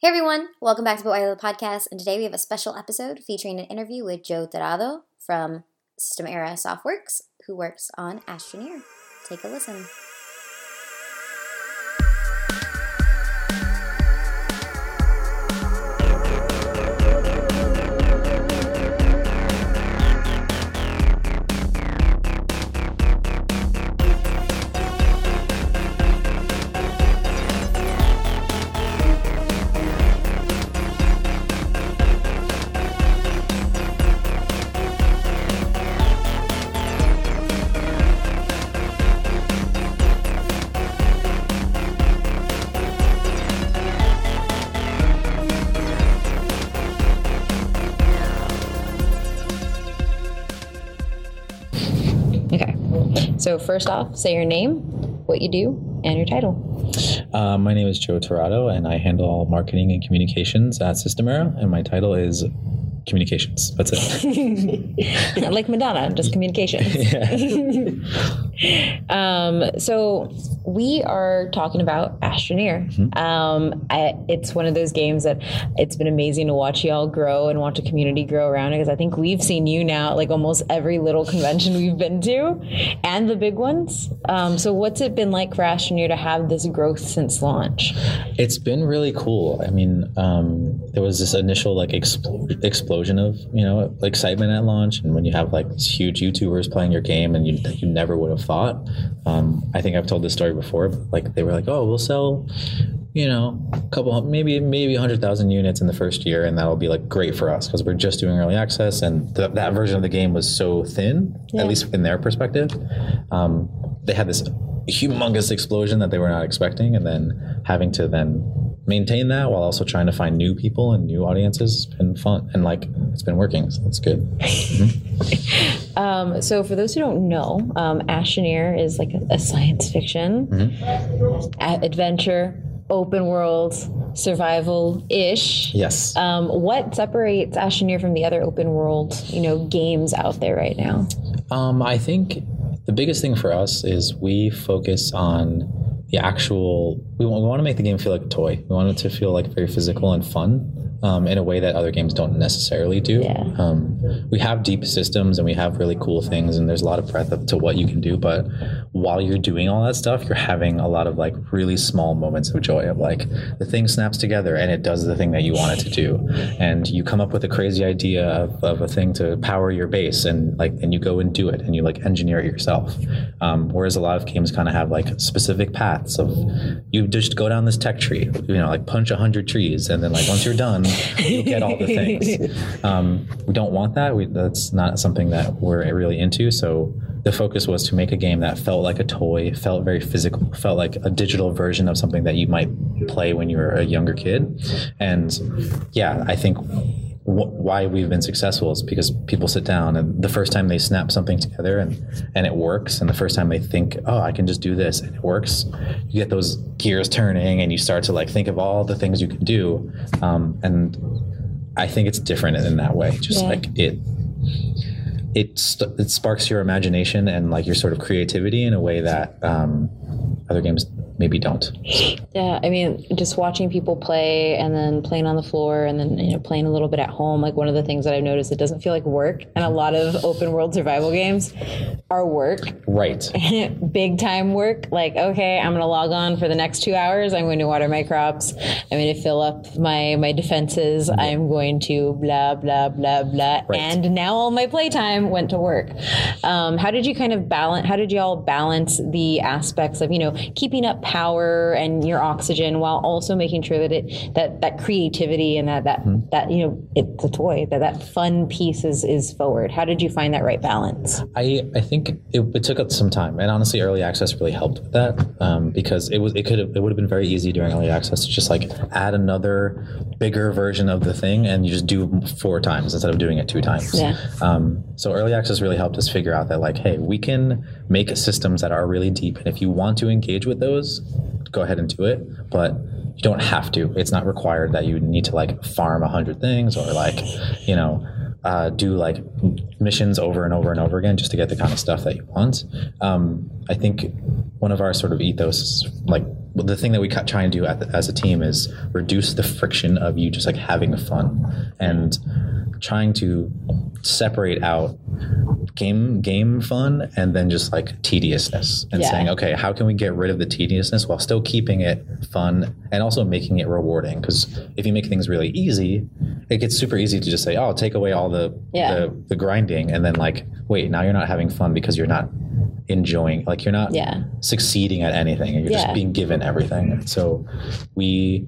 Hey everyone, welcome back to But Why the Podcast, and today we have a special episode featuring an interview with Joe Dorado from System Era Softworks, who works on Astroneer. Take a listen. First off, say your name, what you do, and your title. Uh, my name is Joe Torado, and I handle all marketing and communications at System Era, and my title is communications. That's it. like Madonna, just communication. um, so we are talking about Astroneer. Um, I, it's one of those games that it's been amazing to watch y'all grow and watch a community grow around it because I think we've seen you now at like almost every little convention we've been to and the big ones. Um, so what's it been like for Astroneer to have this growth since launch? it's been really cool. I mean, um, there was this initial like expl- explosion of you know excitement at launch, and when you have like these huge YouTubers playing your game, and you you never would have thought. Um, I think I've told this story before. But like they were like, oh, we'll sell. You know, a couple, maybe maybe hundred thousand units in the first year, and that'll be like great for us because we're just doing early access, and th- that version of the game was so thin, Yeah. at least in their perspective. Um, they had this humongous explosion that they were not expecting, and then having to then maintain that while also trying to find new people and new audiences has been fun, and like it's been working, so that's good. Um, so, for those who don't know, um, is like a, a science fiction, a- adventure, open world, survival ish. Yes. Um, what separates Astroneer from the other open world, you know, games out there right now? Um, I think the biggest thing for us is we focus on the actual. We want, we want to make the game feel like a toy. We want it to feel like very physical and fun. Um, in a way that other games don't necessarily do. Yeah. Um, we have deep systems and we have really cool things, and there's a lot of breadth up to what you can do. But while you're doing all that stuff, you're having a lot of like really small moments of joy of like the thing snaps together and it does the thing that you want it to do, and you come up with a crazy idea of, of a thing to power your base, and like and you go and do it, and you like engineer it yourself. Um, whereas a lot of games kind of have like specific paths of you just go down this tech tree, you know, like punch a hundred trees, and then like once you're done, you get all the things. Um, we don't want that. We, that's not something that we're really into. So the focus was to make a game that felt like a toy, felt very physical, felt like a digital version of something that you might play when you were a younger kid. And yeah, I think wh- why we've been successful is because people sit down and the first time they snap something together and and it works and the first time they think oh i can just do this and it works you get those gears turning and you start to like think of all the things you can do um, and i think it's different in that way just Yeah. like it it, st- it sparks your imagination and like your sort of creativity in a way that um, other games maybe don't Yeah, I mean, just watching people play and then playing on the floor and then you know playing a little bit at home. Like one of the things that I've noticed, it doesn't feel like work, and a lot of open world survival games are work, right big time work. Like, okay, I'm gonna log on for the next two hours. I'm going to water my crops. I'm going to fill up my my defenses. I'm going to blah blah blah blah. Right. And now all my playtime went to work. Um, how did you kind of balance? How did y'all balance the aspects of you know keeping up power and your oxygen while also making sure that it that that creativity and that that that you know it's a toy that that fun piece is is forward. How did you find that right balance? I, I think it, it took us some time, and honestly, early access really helped with that um, because it was it could have it would have been very easy during early access to just like add another bigger version of the thing, and you just do four times instead of doing it two times. Yeah. Um, so early access really helped us figure out that like, hey, we can make systems that are really deep, and if you want to engage with those, go ahead and do it, but you don't have to. It's not required that you need to like farm a hundred things or like, you know, uh, do like missions over and over and over again just to get the kind of stuff that you want. Um, I think one of our sort of ethos, is, the thing that we try and do as a team is reduce the friction of you just like having fun and trying to separate out game game fun and then just like tediousness and Yeah. saying okay how can we get rid of the tediousness while still keeping it fun and also making it rewarding because if you make things really easy it gets super easy to just say oh take away all the Yeah. the, the grinding and then like wait now you're not having fun because you're not enjoying like you're not Yeah. succeeding at anything and you're Yeah. just being given everything. So we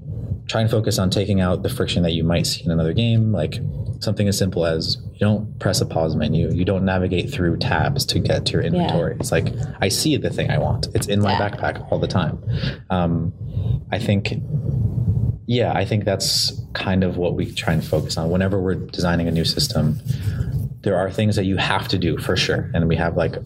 try and focus on taking out the friction that you might see in another game like something as simple as you don't press a pause menu you don't navigate through tabs to get to your inventory. It's like i see the thing i want. It's in my Yeah. backpack all the time. Um, i think yeah i think that's kind of what we try and focus on. Whenever we're designing a new system there are things that you have to do for sure. And we have like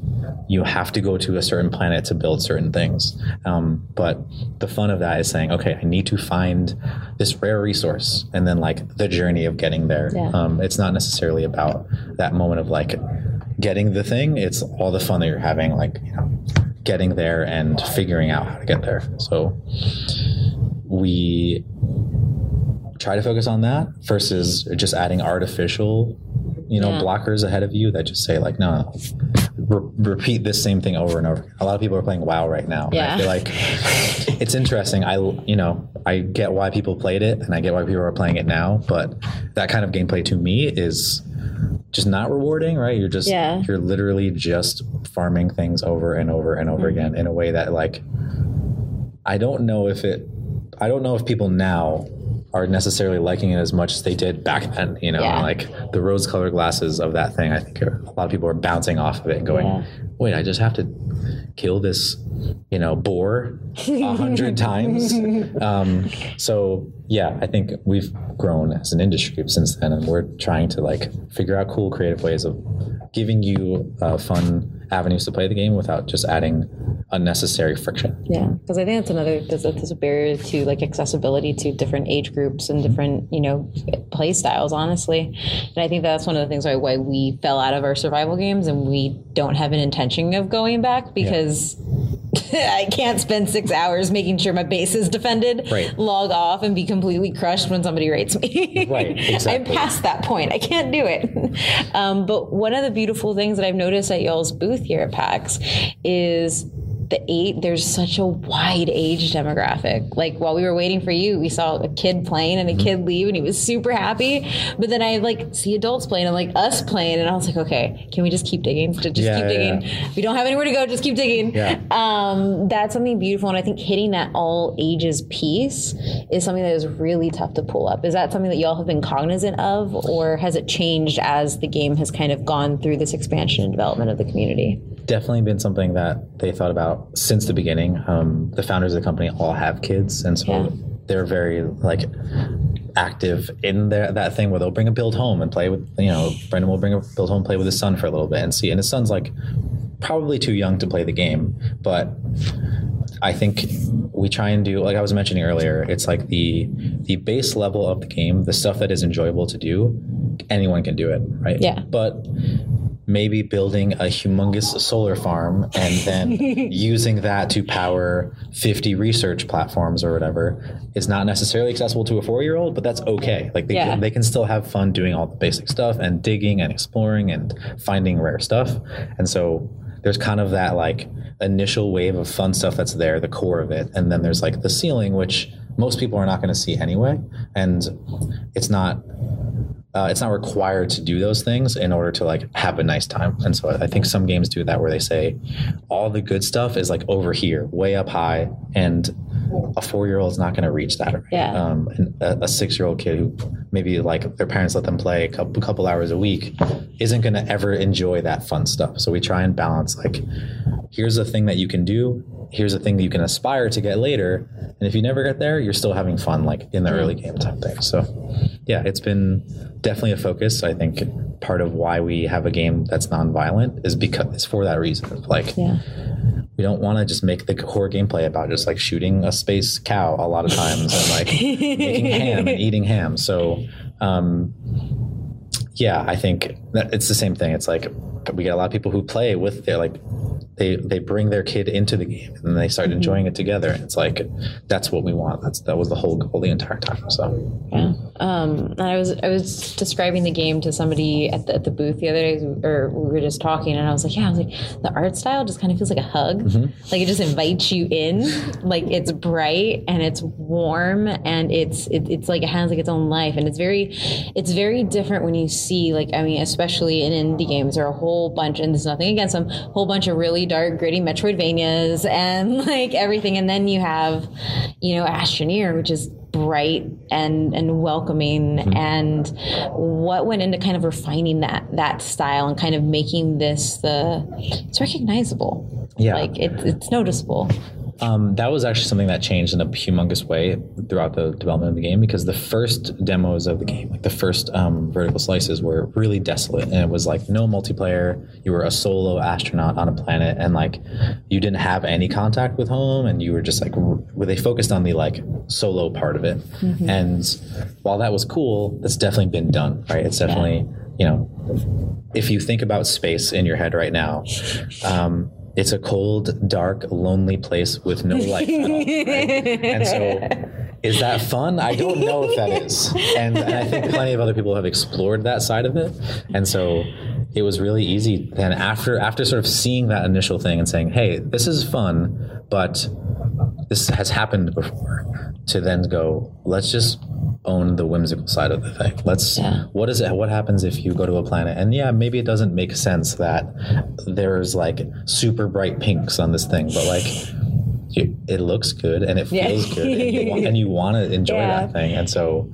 you have to go to a certain planet to build certain things um, but the fun of that is saying okay i need to find this rare resource and then like the journey of getting there Yeah. um, it's not necessarily about that moment of like getting the thing it's all the fun that you're having like you know getting there and figuring out how to get there so we try to focus on that versus just adding artificial you know Yeah. blockers ahead of you that just say like no, no re- repeat this same thing over and over a lot of people are playing wow right now Yeah. i feel like it's interesting i you know i get why people played it and i get why people are playing it now but that kind of gameplay to me is just not rewarding right you're just Yeah. you're literally just farming things over and over and over Mm-hmm. again in a way that like i don't know if it i don't know if people now are necessarily liking it as much as they did back then you know Yeah. like the rose colored glasses of that thing i think are, a lot of people are bouncing off of it and going Yeah. wait i just have to kill this you know boar a hundred times um, so yeah i think we've grown as an industry since then and we're trying to like figure out cool creative ways of giving you uh, fun avenues to play the game without just adding unnecessary friction Yeah, because I think that's another there's a, there's a barrier to like accessibility to different age groups and different you know play styles. Honestly, and I think that's one of the things why why we fell out of our survival games and we don't have an intention of going back because. I can't spend six hours making sure my base is defended, Right. log off, and be completely crushed when somebody rates me. Right, exactly. I'm past that point. I can't do it. Um, but one of the beautiful things that I've noticed at y'all's booth here at PAX is the eight there's such a wide age demographic. Like while we were waiting for you we saw a kid playing and a kid leave and he was super happy. But then i like see adults playing and like us playing and i was like okay can we just keep digging? Just keep Yeah, yeah, digging. We don't have anywhere to go just keep digging. Yeah. um, that's something beautiful and i think hitting that all ages piece is something that is really tough to pull up. Is that something that y'all have been cognizant of or has it changed as the game has kind of gone through this expansion and development of the community? Definitely been something that they thought about since the beginning. Um, the founders of the company all have kids, and so Yeah. they're very like active in their that thing where they'll bring a build home and play with you know Brendan will bring a build home play with his son for a little bit and see and his son's like probably too young to play the game but I think we try and do like I was mentioning earlier it's like the the base level of the game the stuff that is enjoyable to do anyone can do it right Yeah. but maybe building a humongous solar farm and then using that to power 50 research platforms or whatever is not necessarily accessible to a four-year-old but that's okay. Like they, Yeah. can, they can still have fun doing all the basic stuff and digging and exploring and finding rare stuff. And so there's kind of that like initial wave of fun stuff that's there the core of it. And then there's like the ceiling which most people are not going to see anyway and it's not uh, it's not required to do those things in order to like have a nice time. And so I think some games do that where they say all the good stuff is like over here, way up high, and a four year old is not going to reach that. Right? Yeah. Um, and a, a six year old kid who maybe like their parents let them play a couple, couple hours a week isn't going to ever enjoy that fun stuff. So we try and balance like, here's a thing that you can do. Here's a thing that you can aspire to get later. And if you never get there, you're still having fun, like in the early game type thing. So, yeah, it's been definitely a focus. I think part of why we have a game that's non-violent is because it's for that reason. Like, yeah we don't want to just make the horror gameplay about just like shooting a space cow a lot of times and like making ham and eating ham. So, um, yeah, I think that it's the same thing. It's like we get a lot of people who play with their like they they bring their kid into the game and they start Mm-hmm. enjoying it together. And it's like that's what we want. That's that was the whole goal the entire time. So Yeah. Um, I was I was describing the game to somebody at the, at the booth the other day, or we were just talking, and I was like, yeah, I was like, the art style just kind of feels like a hug. Like it just invites you in. Like it's bright and it's warm and it's it, it's like it has like its own life, and it's very it's very different when you see like I mean, especially in indie games, there are a whole bunch, and there's nothing against them, whole bunch of really dark, gritty Metroidvanias and like everything, and then you have, you know, Astroneer, which is bright and and welcoming. Mm-hmm. And what went into kind of refining that that style and kind of making this the it's recognizable. Yeah. like it, it's noticeable Um, that was actually something that changed in a humongous way throughout the development of the game because the first demos of the game, like the first um, vertical slices, were really desolate, and it was like no multiplayer. You were a solo astronaut on a planet, and like you didn't have any contact with home, and you were just like where they focused on the like solo part of it. And while that was cool, that's definitely been done, right? It's definitely you know, if you think about space in your head right now. Um, it's a cold, dark, lonely place with no light at all. right? And so, is that fun? I don't know if that is. And, and I think plenty of other people have explored that side of it. And so, it was really easy then after after sort of seeing that initial thing and saying, "Hey, this is fun, but this has happened before." To then go, let's just own the whimsical side of the thing. Let's Yeah. what is it what happens if you go to a planet and yeah maybe it doesn't make sense that there's like super bright pinks on this thing but like it looks good and it Yeah. feels good and you, want, and you want to enjoy Yeah. that thing and so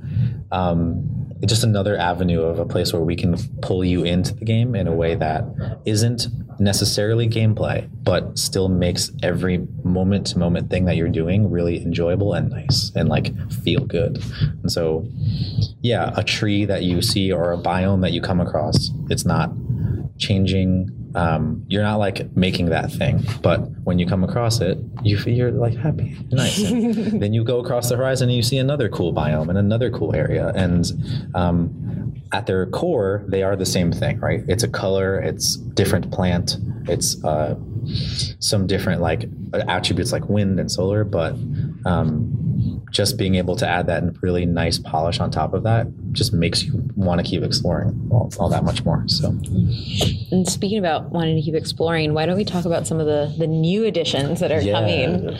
um it's just another avenue of a place where we can pull you into the game in a way that isn't necessarily gameplay, but still makes every moment to moment thing that you're doing really enjoyable and nice and like feel good. And so, yeah, a tree that you see or a biome that you come across, it's not changing. Um, you're not like making that thing, but when you come across it, you you're like happy, nice. Then you go across the horizon and you see another cool biome and another cool area, and um, at their core, they are the same thing, right? It's a color, it's different plant, it's uh, some different like attributes like wind and solar, but um, just being able to add that really nice polish on top of that just makes you want to keep exploring all, all that much more. So, and speaking about wanting to keep exploring why don't we talk about some of the the new additions that are coming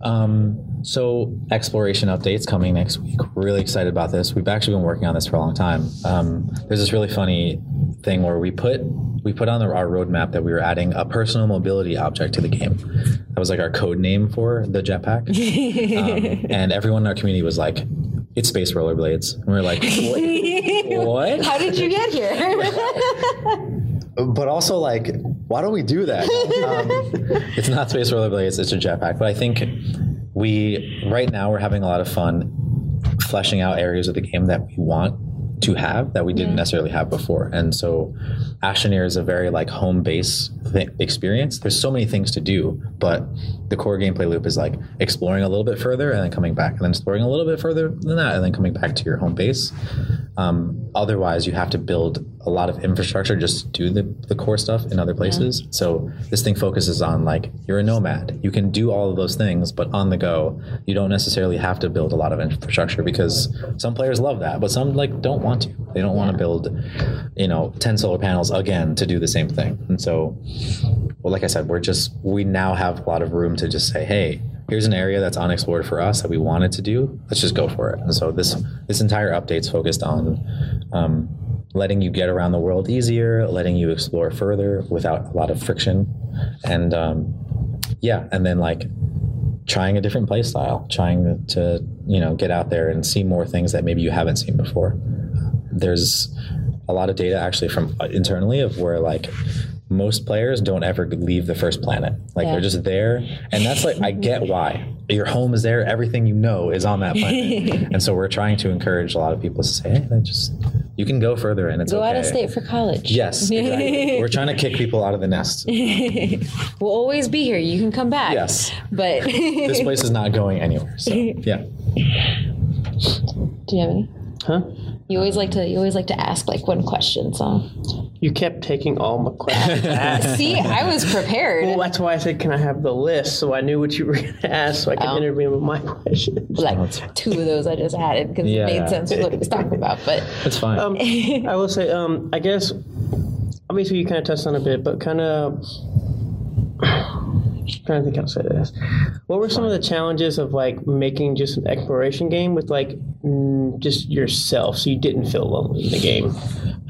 Um, so exploration updates coming next week. We're really excited about this. We've actually been working on this for a long time. Um, there's this really funny thing where we put we put on the, our roadmap that we were adding a personal mobility object to the game. That was like our code name for the jetpack, um, and everyone in our community was like, "It's space rollerblades," and we were like, "What?" what? how did you get here? But also like why don't we do that? Um, it's not space rollerblades it's a jetpack. But i think we right now we're having a lot of fun fleshing out areas of the game that we want to have that we didn't necessarily have before. And so astroneer is a very like home base th- experience there's so many things to do but the core gameplay loop is like exploring a little bit further and then coming back and then exploring a little bit further than that and then coming back to your home base um, otherwise, you have to build a lot of infrastructure just to do the, the core stuff in other places. So this thing focuses on like you're a nomad. You can do all of those things, but on the go, you don't necessarily have to build a lot of infrastructure because some players love that, but some like don't want to. They don't want to build, you know, ten solar panels again to do the same thing. And so, well, like I said, we're just we now have a lot of room to just say, hey, here's an area that's unexplored for us that we wanted to do. Let's just go for it. And so this this entire update's focused on um, letting you get around the world easier, letting you explore further without a lot of friction, and um, yeah, and then like trying a different play style, trying to you know get out there and see more things that maybe you haven't seen before. There's a lot of data actually from uh, internally of where like most players don't ever leave the first planet. Like Yeah. they're just there, and that's like I get why. Your home is there. Everything you know is on that planet, and so we're trying to encourage a lot of people to say, "Hey, that just you can go further, and it's go okay." out of state for college Yes, exactly. we're trying to kick people out of the nest. we'll always be here you can come back Yes. but This place is not going anywhere. So yeah. do you have any Huh? You always like to you always like to ask like one question so You kept taking all my questions. See, I was prepared. well, that's why I said, "Can I have the list?" So I knew what you were going to ask, so I could Oh. interview with my questions. like two of those I just added because Yeah. it made sense for what he was talking about. But It's fine. Um, I will say, um, I guess, obviously you kind of touched on a bit, but kind of trying to think how to say this. What were some of the challenges of like making just an exploration game with like just yourself, so you didn't feel lonely in the game?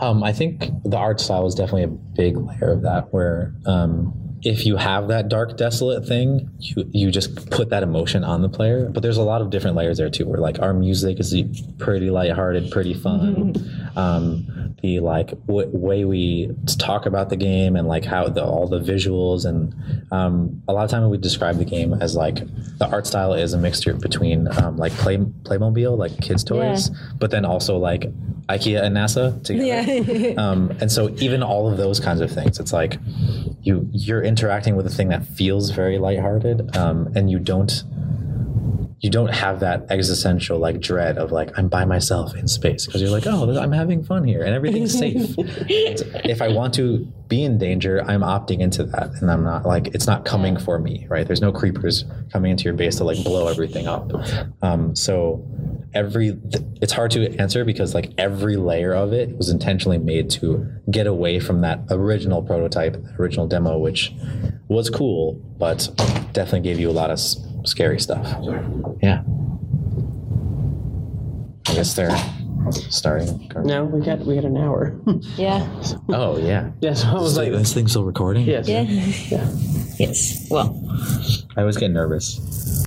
Um, I think the art style is definitely a big layer of that. Where um, if you have that dark, desolate thing, you you just put that emotion on the player. But there's a lot of different layers there too. Where like our music is pretty lighthearted, pretty fun. um, the like w- way we talk about the game and like how the, all the visuals and um, a lot of time we describe the game as like the art style is a mixture between um, like play Playmobil, like kids' toys, but then also like IKEA and NASA together. um, and so even all of those kinds of things, it's like you you're interacting with a thing that feels very lighthearted, um, and you don't you don't have that existential like dread of like I'm by myself in space because you're like oh I'm having fun here and everything's safe. if I want to be in danger, I'm opting into that, and I'm not like it's not coming for me, right? There's no creepers coming into your base to like blow everything up. Um, so every th- it's hard to answer because like every layer of it was intentionally made to get away from that original prototype, original demo, which was cool, but definitely gave you a lot of s- scary stuff. Yeah. I guess they're starting. No, we got we got an hour. yeah, Oh yeah. yeah, so I was like, this thing's still recording. yes, yeah, yeah. yes. Well, I always get nervous.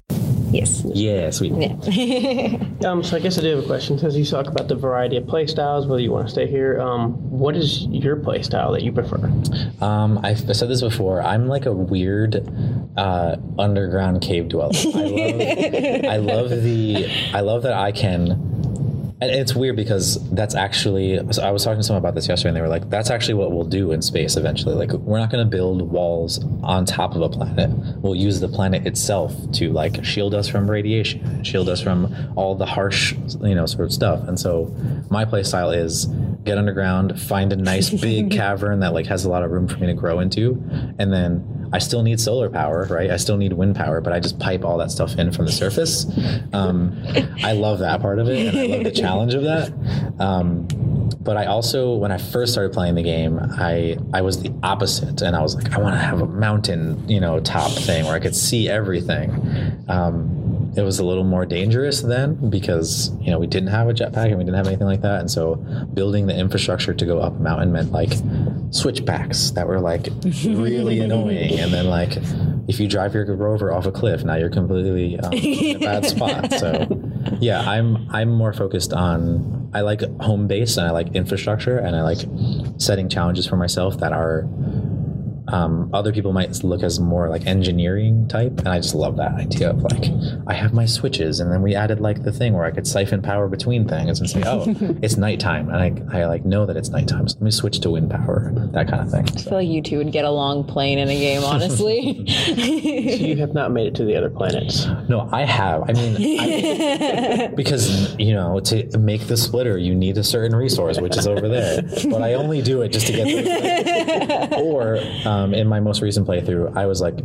Yes. Yeah, sweet. Yeah. Um, so I guess I do have a question. Since you talk about the variety of play styles, whether you want to stay here, um, what is your play style that you prefer? Um, I've I said this before. I'm like a weird uh, underground cave dweller. I love, I love the. I love that I can. And it's weird because that's actually. So I was talking to someone about this yesterday, and they were like, "That's actually what we'll do in space eventually. Like, we're not going to build walls on top of a planet. We'll use the planet itself to like shield us from radiation, shield us from all the harsh, you know, sort of stuff. And so, my play style is get underground, find a nice big cavern that like has a lot of room for me to grow into, and then I still need solar power, right? I still need wind power, but I just pipe all that stuff in from the surface. Um, I love that part of it, and I love the challenge of that. Um, but I also, when I first started playing the game, I I was the opposite, and I was like, I want to have a mountain, you know, top thing where I could see everything. Um, it was a little more dangerous then because you know we didn't have a jetpack and we didn't have anything like that, and so building the infrastructure to go up a mountain meant like switchbacks that were like really annoying, and then like if you drive your rover off a cliff, now you're completely um, in a bad spot. So yeah, I'm I'm more focused on I like home base and I like infrastructure and I like setting challenges for myself that are um, other people might look as more like engineering type, and I just love that idea of like I have my switches, and then we added like the thing where I could siphon power between things and say, oh, it's nighttime, and I, I like know that it's nighttime, so let me switch to wind power, that kind of thing. I feel like you two would get along playing in a game, honestly. So you have not made it to the other planets. No, I have. I mean, I, because you know, to make the splitter, you need a certain resource, which is over there. But I only do it just to get. The, or um, in my most recent playthrough, I was like,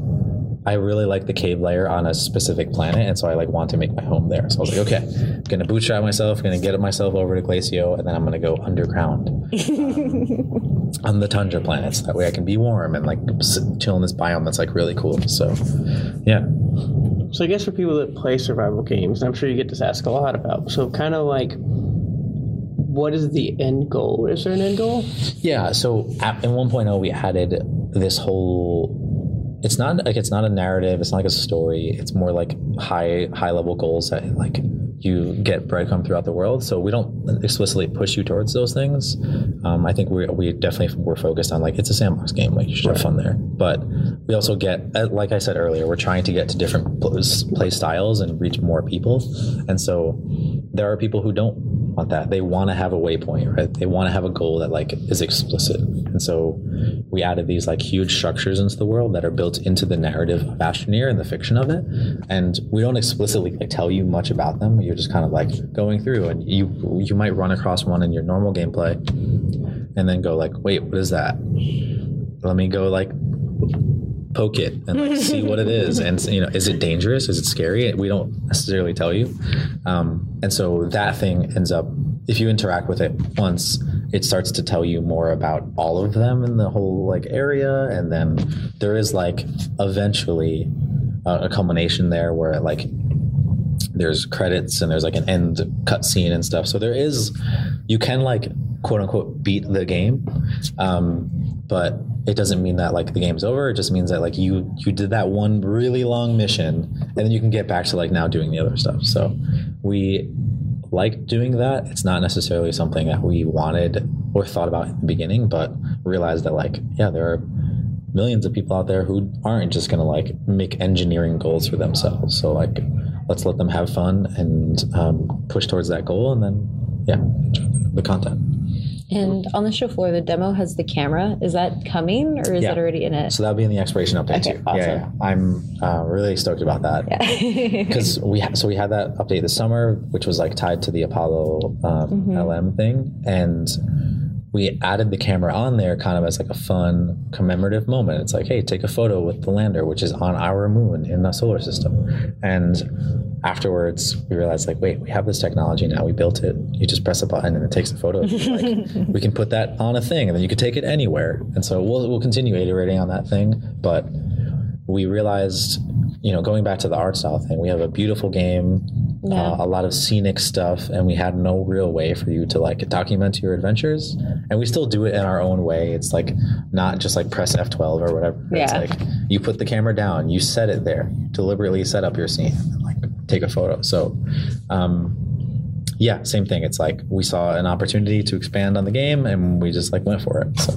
I really like the cave layer on a specific planet, and so I like want to make my home there. So I was like, okay, I'm gonna bootstrap myself, gonna get myself over to Glacio, and then I'm gonna go underground um, on the tundra planets. That way, I can be warm and like sit, chill in this biome that's like really cool. So, yeah. So I guess for people that play survival games, I'm sure you get this asked a lot about. So kind of like, what is the end goal? Is there an end goal? Yeah, so at, in 1.0 we added this whole it's not like it's not a narrative, it's not like a story. It's more like high high level goals that like you get breadcrumb throughout the world. So we don't explicitly push you towards those things. Um, I think we we definitely were focused on like it's a sandbox game, like you should have fun there. But we also get, uh, like I said earlier, we're trying to get to different play styles and reach more people. And so there are people who don't want that. They want to have a waypoint, right? They want to have a goal that like is explicit. And so we added these like huge structures into the world that are built into the narrative of Astroneer and the fiction of it. And we don't explicitly like tell you much about them. You're just kind of like going through and you you might run across one in your normal gameplay and then go like, wait, what is that? Let me go like poke it and like see what it is. And you know is it dangerous? Is it scary? We don't necessarily tell you. Um, and so that thing ends up if you interact with it once it starts to tell you more about all of them in the whole like area. And then there is like eventually a, a culmination there where like there's credits and there's like an end cutscene and stuff. So there is you can like quote unquote beat the game. Um, but it doesn't mean that like the game's over. It just means that like you you did that one really long mission, and then you can get back to like now doing the other stuff. So we like doing that. It's not necessarily something that we wanted or thought about in the beginning, but realized that like yeah, there are millions of people out there who aren't just going to like make engineering goals for themselves. So like let's let them have fun and um, push towards that goal, and then yeah, the content. And on the show floor, the demo has the camera. Is that coming or is Yeah. that already in it? So that'll be in the exploration update Okay, too. awesome. Yeah, yeah. I'm uh, really stoked about that. Yeah. because we ha- so we had that update this summer, which was like tied to the Apollo um, LM thing, and we added the camera on there kind of as like a fun commemorative moment. It's like, hey, take a photo with the lander, which is on our moon in the solar system, and afterwards we realized like wait we have this technology now. We built it. You just press a button and it takes a photo. Like we can put that on a thing and then you can take it anywhere. And so we'll, we'll continue iterating on that thing. But we realized, you know, going back to the art style thing, we have a beautiful game, Yeah. uh, a lot of scenic stuff, and we had no real way for you to like document your adventures. And we still do it in our own way. It's like not just like press F12 or whatever. Yeah. It's like you put the camera down, you set it there, deliberately set up your scene, and like take a photo. So, um, yeah, same thing. It's like we saw an opportunity to expand on the game, and we just like went for it. So.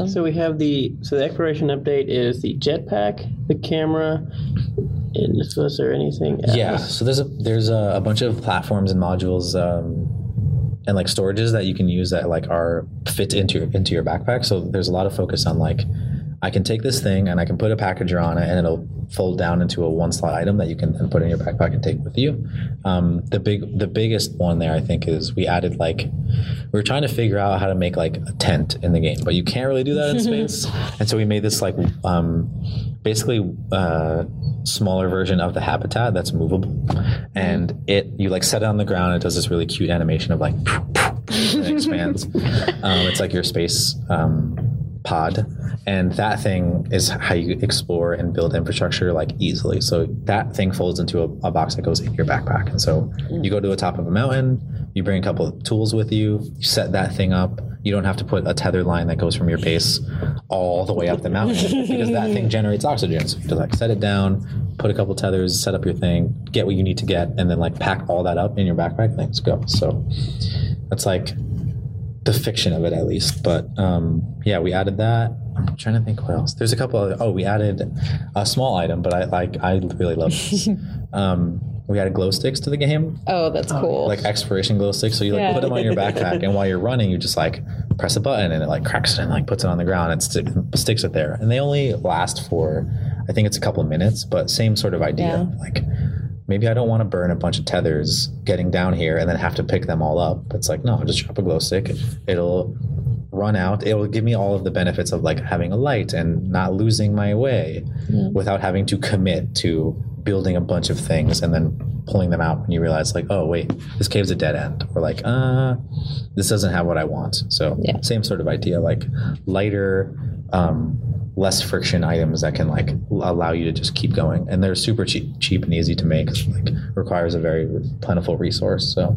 Awesome. So we have the so the exploration update is the jetpack, the camera, and was there anything else? Yeah, so there's a there's a, a bunch of platforms and modules um, and like storages that you can use that like are fit into your, into your backpack. So there's a lot of focus on like I can take this thing and I can put a packager on it and it'll fold down into a one slot item that you can then put in your backpack and take with you. Um, the big the biggest one there I think is we added like we were trying to figure out how to make like a tent in the game, but you can't really do that in space. And so we made this like um, basically uh, smaller version of the habitat that's movable, and it you like set it on the ground. It does this really cute animation of like and it expands. um, it's like your space um, pod, and that thing is how you explore and build infrastructure like easily. So that thing folds into a, a box that goes in your backpack, and so you go to the top of a mountain. You bring a couple of tools with you. You set that thing up. You don't have to put a tether line that goes from your base all the way up the mountain because that thing generates oxygen. So you just like set it down, put a couple tethers, set up your thing, get what you need to get, and then like pack all that up in your backpack. Let's go. So that's like the fiction of it at least. But um, yeah, we added that. I'm trying to think what else. There's a couple. Other, oh, we added a small item, but I like I really love this. um, we added glow sticks to the game oh, that's cool. like exploration glow sticks. So you like Yeah. put them on your backpack, and while you're running, you just like press a button, and it like cracks it and like puts it on the ground and stick, sticks it there. And they only last for, I think it's a couple of minutes, but same sort of idea. Yeah. Like maybe I don't want to burn a bunch of tethers getting down here and then have to pick them all up. It's like no, I'll just drop a glow stick. It'll run out. It will give me all of the benefits of like having a light and not losing my way without having to commit to building a bunch of things and then pulling them out when you realize like, oh wait, this cave's a dead end. Or like, uh, this doesn't have what I want. So Yeah. same sort of idea, like lighter, um, less friction items that can like allow you to just keep going. And they're super cheap, cheap and easy to make. Like requires a very plentiful resource. So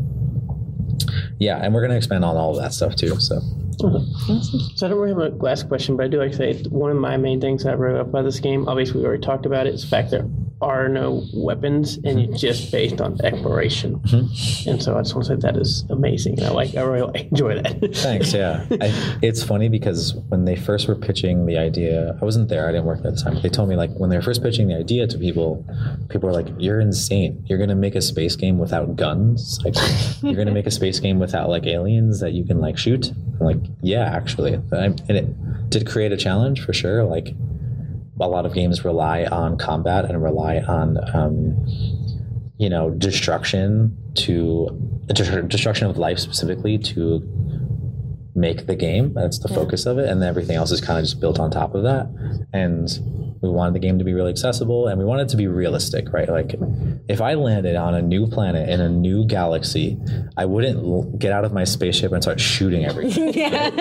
yeah, and we're gonna expand on all of that stuff too. So So I don't really have a last question, but I do like to say one of my main things I wrote up by this game. Obviously, we already talked about it. it. Is the fact there are no weapons, and it's just based on exploration. Mm-hmm. And so I just want to say that is amazing. And I like, I really enjoy that. Thanks. Yeah, I, it's funny because when they first were pitching the idea, I wasn't there. I didn't work there at the time. But they told me like when they were first pitching the idea to people, people were like, "You're insane. You're gonna make a space game without guns. Like, you're gonna make a space game without like aliens that you can like shoot." I'm like, yeah, actually, I, and it did create a challenge for sure. Like, a lot of games rely on combat and rely on. Um, you know, destruction to destruction of life specifically to make the game. That's the focus of it, and then everything else is kind of just built on top of that. And we wanted the game to be really accessible, and we wanted it to be realistic, right? Like, if I landed on a new planet in a new galaxy, I wouldn't l- get out of my spaceship and start shooting everything. Yeah.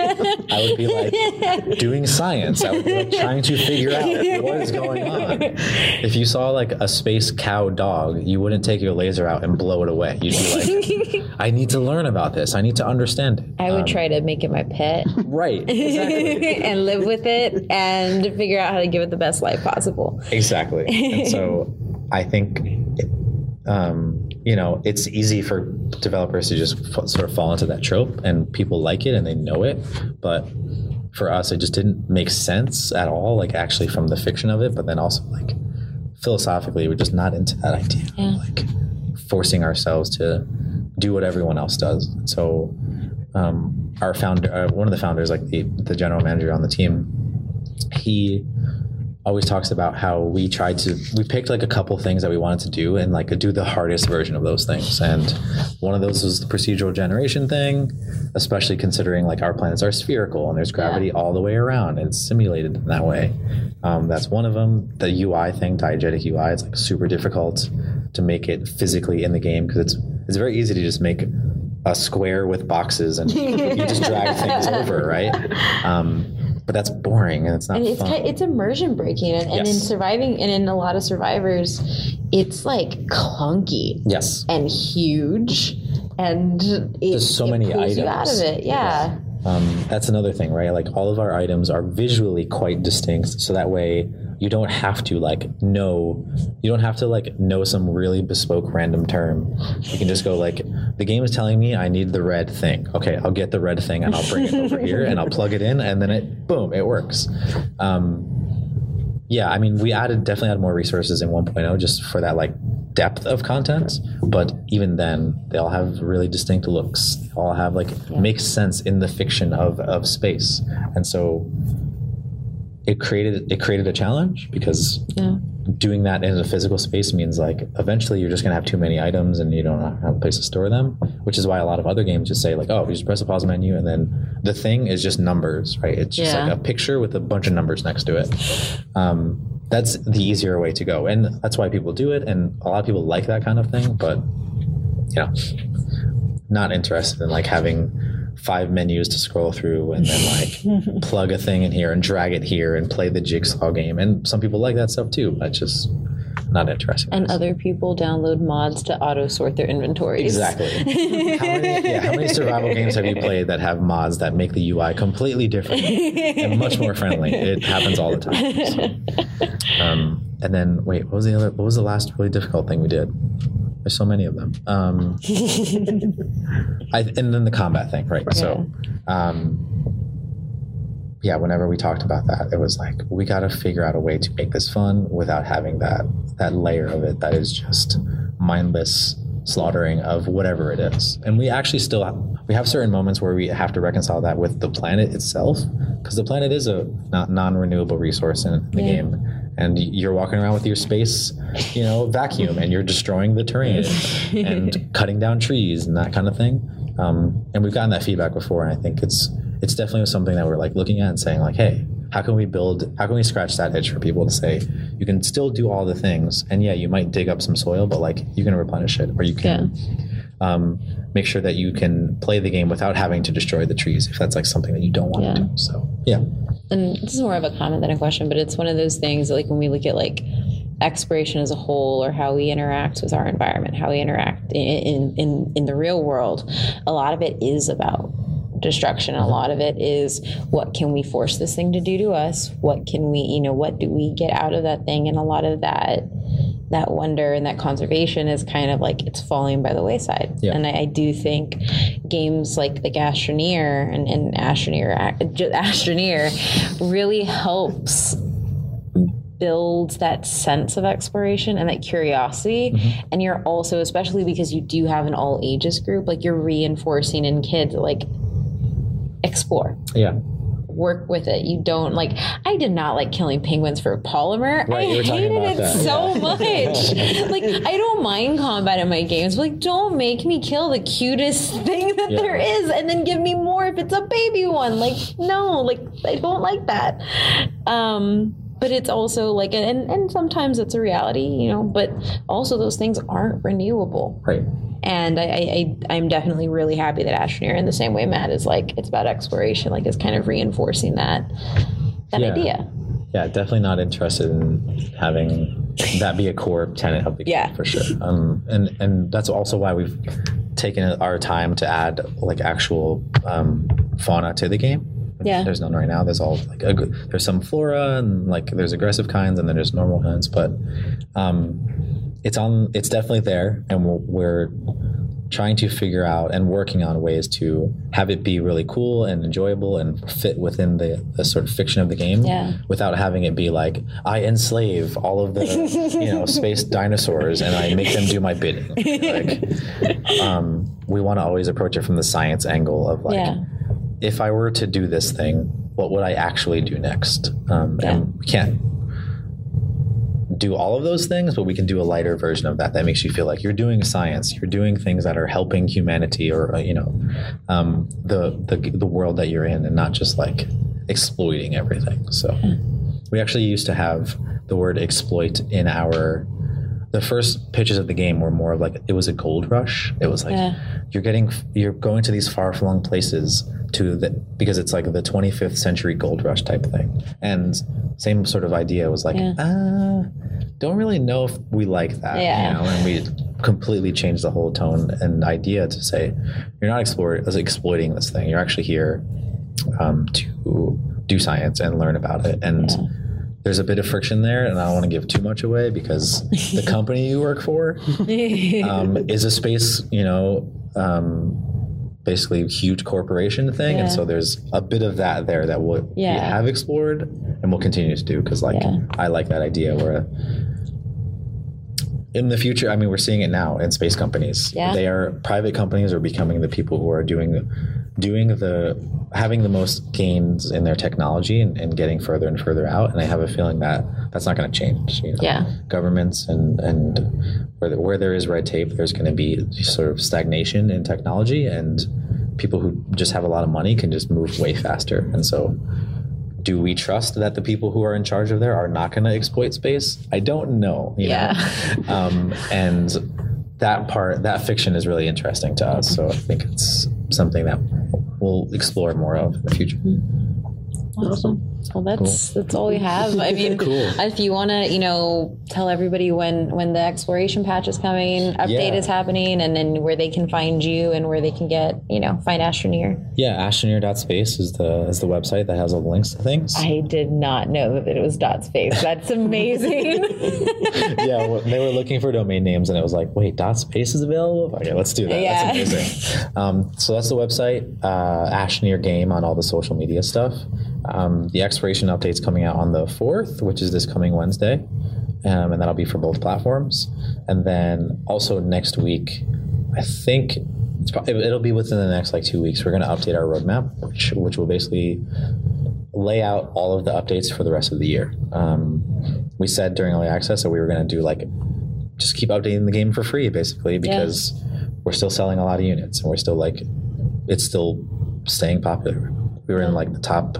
I would be like doing science. I would be like trying to figure out what is going on. If you saw like a space cow dog, you wouldn't take your laser out and blow it away. You'd be like, I need to learn about this. I need to understand it. I would um, try to make it my pet Right. Exactly. and live with it and figure out how to give it the best life possible. exactly. And so I think, um, you know, it's easy for developers to just f- sort of fall into that trope, and people like it and they know it, but. For us, it just didn't make sense at all, like actually from the fiction of it, but then also like philosophically, we're just not into that idea of like forcing ourselves to do what everyone else does. So, um, our founder, uh, one of the founders, like the the general manager on the team, he always talks about how we tried to we picked like a couple things that we wanted to do and like do the hardest version of those things. And one of those was the procedural generation thing especially considering like our planets are spherical and there's gravity all the way around and it's simulated in that way. Um, that's one of them the ui thing diegetic ui it's like super difficult to make it physically in the game because it's it's very easy to just make a square with boxes and you just drag things over right? Um, but that's boring and it's not And it's fun. kind it's immersion breaking, and, and in surviving, and in a lot of survivors, it's like clunky yes. and huge, and it, There's so many you out of it. Yeah, Um, that's another thing, right? Like all of our items are visually quite distinct, so that way you don't have to like know, you don't have to like know some really bespoke random term. You can just go like, the game is telling me I need the red thing. Okay, I'll get the red thing and I'll bring it over here and I'll plug it in and then it, boom, it works. Um, yeah, I mean, we added definitely added more resources in 1.0 just for that like depth of content. But even then, they all have really distinct looks. They all have like makes sense in the fiction of of space, and so it created it created a challenge because yeah. Doing that in a physical space means like eventually you're just gonna have too many items and you don't have a place to store them. Which is why a lot of other games just say like, oh, you just press the pause menu and then the thing is just numbers, right? It's just Yeah. like a picture with a bunch of numbers next to it. Um, that's the easier way to go, and that's why people do it. And a lot of people like that kind of thing, but you know, not interested in like having five menus to scroll through and then like plug a thing in here and drag it here and play the jigsaw game. And some people like that stuff too, but just not interested. And other people download mods to auto sort their inventories. Exactly. how, many, yeah, how many survival games have you played that have mods that make the UI completely different and much more friendly? It happens all the time. So, um, and then wait, what was the other? What was the last really difficult thing we did? There's so many of them. Um, I, and then the combat thing, right? So, um, yeah, whenever we talked about that, it was like we got to figure out a way to make this fun without having that that layer of it that is just mindless slaughtering of whatever it is. And we actually still have, we have certain moments where we have to reconcile that with the planet itself because the planet is a not non-renewable resource in the game. And you're walking around with your space, you know, vacuum, and you're destroying the terrain and cutting down trees and that kind of thing. Um, and we've gotten that feedback before, and I think it's it's definitely something that we're like looking at and saying like, hey, how can we build? How can we scratch that itch for people to say you can still do all the things, and yeah, you might dig up some soil, but like you can replenish it, or you can um, make sure that you can play the game without having to destroy the trees if that's like something that you don't want Yeah. to do. So yeah, and this is more of a comment than a question, but it's one of those things like when we look at like exploration as a whole or how we interact with our environment, how we interact in in, in, in the real world, a lot of it is about destruction. A lot of it is what can we force this thing to do to us? What can we, you know, what do we get out of that thing? And a lot of that that wonder and that conservation is kind of like it's falling by the wayside. Yeah. And I, I do think games like like Astroneer and, and Astroneer Astroneer really helps build that sense of exploration and that curiosity Mm-hmm. and you're also especially because you do have an all ages group like you're reinforcing in kids like explore Yeah. work with it. You don't like. I did not like killing penguins for polymer. Right, I hated it that, so much. like I don't mind combat in my games. But like, don't make me kill the cutest thing that Yeah. there is, and then give me more if it's a baby one. Like no, like I don't like that. Um, but it's also like, and and sometimes it's a reality, you know. But also those things aren't renewable. Right. And I, I, I'm definitely really happy that Astroneer, in the same way Matt is like, it's about exploration, like is kind of reinforcing that that Yeah. idea. Yeah, definitely not interested in having that be a core tenet of the game for sure. Um, and and that's also why we've taken our time to add like actual um, fauna to the game. Yeah. There's none right now. There's all like ag- there's some flora and like there's aggressive kinds and then there's normal kinds, but um, it's on. It's definitely there, and we're, we're trying to figure out and working on ways to have it be really cool and enjoyable and fit within the, the sort of fiction of the game Yeah. without having it be like I enslave all of the you know space dinosaurs and I make them do my bidding. Like, um, we want to always approach it from the science angle of like, Yeah. if I were to do this thing, what would I actually do next? Um, And we can't do all of those things, but we can do a lighter version of that that makes you feel like you're doing science, you're doing things that are helping humanity or uh, you know um, the, the the world that you're in, and not just like exploiting everything. So we actually used to have the word exploit in our the first pitches of the game were more of like it was a gold rush. It was like Yeah. you're getting you're going to these far flung places to the because it's like the 25th century gold rush type thing. And same sort of idea was like, Yeah. uh, don't really know if we like that. Yeah. You know, and we completely changed the whole tone and idea to say you're not explore, exploiting this thing. You're actually here um, to do science and learn about it. And there's a bit of friction there, and I don't want to give too much away because the company you work for um, is a space, you know, um, basically huge corporation thing, and so there's a bit of that there that we'll, we have explored and we'll continue to do because, like, Yeah. I like that idea where. In the future, I mean, we're seeing it now in space companies. Yeah. They are private companies are becoming the people who are doing, doing the having the most gains in their technology and, and getting further and further out. And I have a feeling that that's not going to change. You know? Yeah. governments and and where the, where there is red tape, there's going to be sort of stagnation in technology, and people who just have a lot of money can just move way faster. And so, do we trust that the people who are in charge of there are not going to exploit space? I don't know. you Yeah. know? um, and that part, that fiction is really interesting to us. So I think it's something that we'll explore more of in the future. Awesome. Well, that's that's all we have. I mean, Cool. if you want to, you know, tell everybody when when the exploration patch is coming, update Yeah. is happening, and then where they can find you and where they can get, you know, find Astroneer. Yeah, astroneer.space is the is the website that has all the links to things. I did not know that it was dot space. That's amazing. yeah, well, they were looking for domain names, and it was like, wait, dot space is available. Okay, let's do that. Yeah. That's amazing. Um, so that's the website, uh, Astroneer Game on all the social media stuff. Um, the exploration update's coming out on the fourth, which is this coming Wednesday, um, and that'll be for both platforms. And then also next week, I think it's probably, it'll be within the next like two weeks. We're going to update our roadmap, which which will basically lay out all of the updates for the rest of the year. Um, we said during early access that we were going to do like just keep updating the game for free, basically, because we're still selling a lot of units and we're still like it's still staying popular. We were in like the top.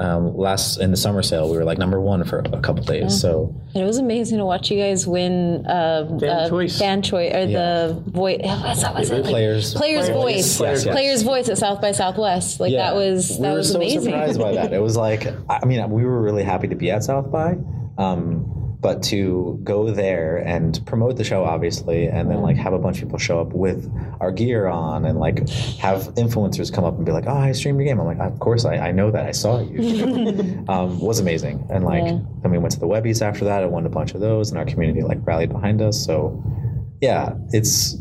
Um, last in the summer sale, we were like number one for a couple days. So And it was amazing to watch you guys win um, Fan uh, choice. fan choice or the voice. What's that? What's it? Like, players, players' Players' voice. Yes, yes. Players' voice at South by Southwest. Like that was we that were was so amazing. surprised by that. It was like, I mean, we were really happy to be at South by. Um, but to go there and promote the show obviously and then like have a bunch of people show up with our gear on and like have influencers come up and be like oh i streamed your game. I'm like of course i, I know that. I saw you. Um, was amazing. And like Yeah. then we went to the Webbys after that and won a bunch of those and our community like rallied behind us. So yeah it's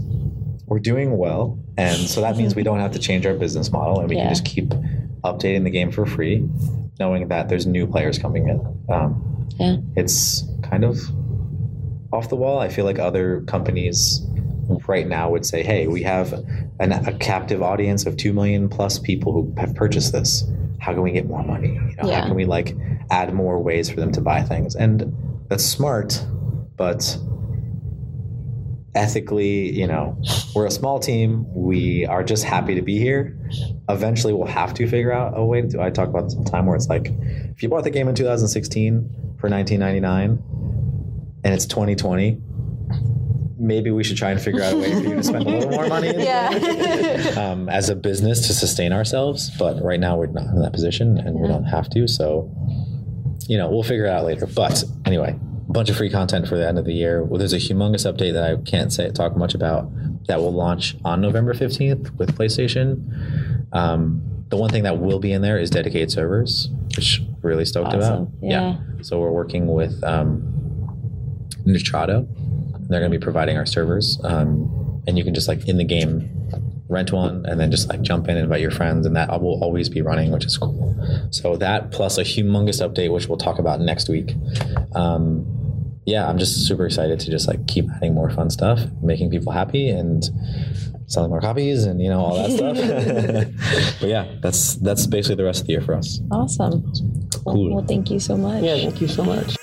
we're doing well. And so that means we don't have to change our business model and we Yeah. can just keep updating the game for free knowing that there's new players coming in. Um, Yeah. it's kind of off the wall. I feel like other companies right now would say, "Hey, we have an, a captive audience of two million plus people who have purchased this. How can we get more money? You know, Yeah. How can we like add more ways for them to buy things?" And that's smart, but ethically, you know, we're a small team. We are just happy to be here. Eventually, we'll have to figure out a way to do. I talk about this all the time where it's like, if you bought the game in 2016 for 19.99 and it's 2020, maybe we should try and figure out a way for you to spend a little more money Yeah. um, as a business to sustain ourselves. But right now, we're not in that position and we don't have to. So, you know, we'll figure it out later. But anyway, a bunch of free content for the end of the year. Well, there's a humongous update that I can't say talk much about that will launch on November 15th with PlayStation. Um, the one thing that will be in there is dedicated servers, which really stoked about. Awesome. Yeah. So we're working with um, Nitrado. They're going to be providing our servers, um, and you can just like in the game rent one and then just like jump in and invite your friends, and that will always be running, which is cool. So that plus a humongous update, which we'll talk about next week. Um, yeah, I'm just super excited to just like keep adding more fun stuff, making people happy, and selling more copies, and you know all that stuff. but yeah, that's that's basically the rest of the year for us. Awesome. Cool. Well, thank you so much. Yeah, thank you so much.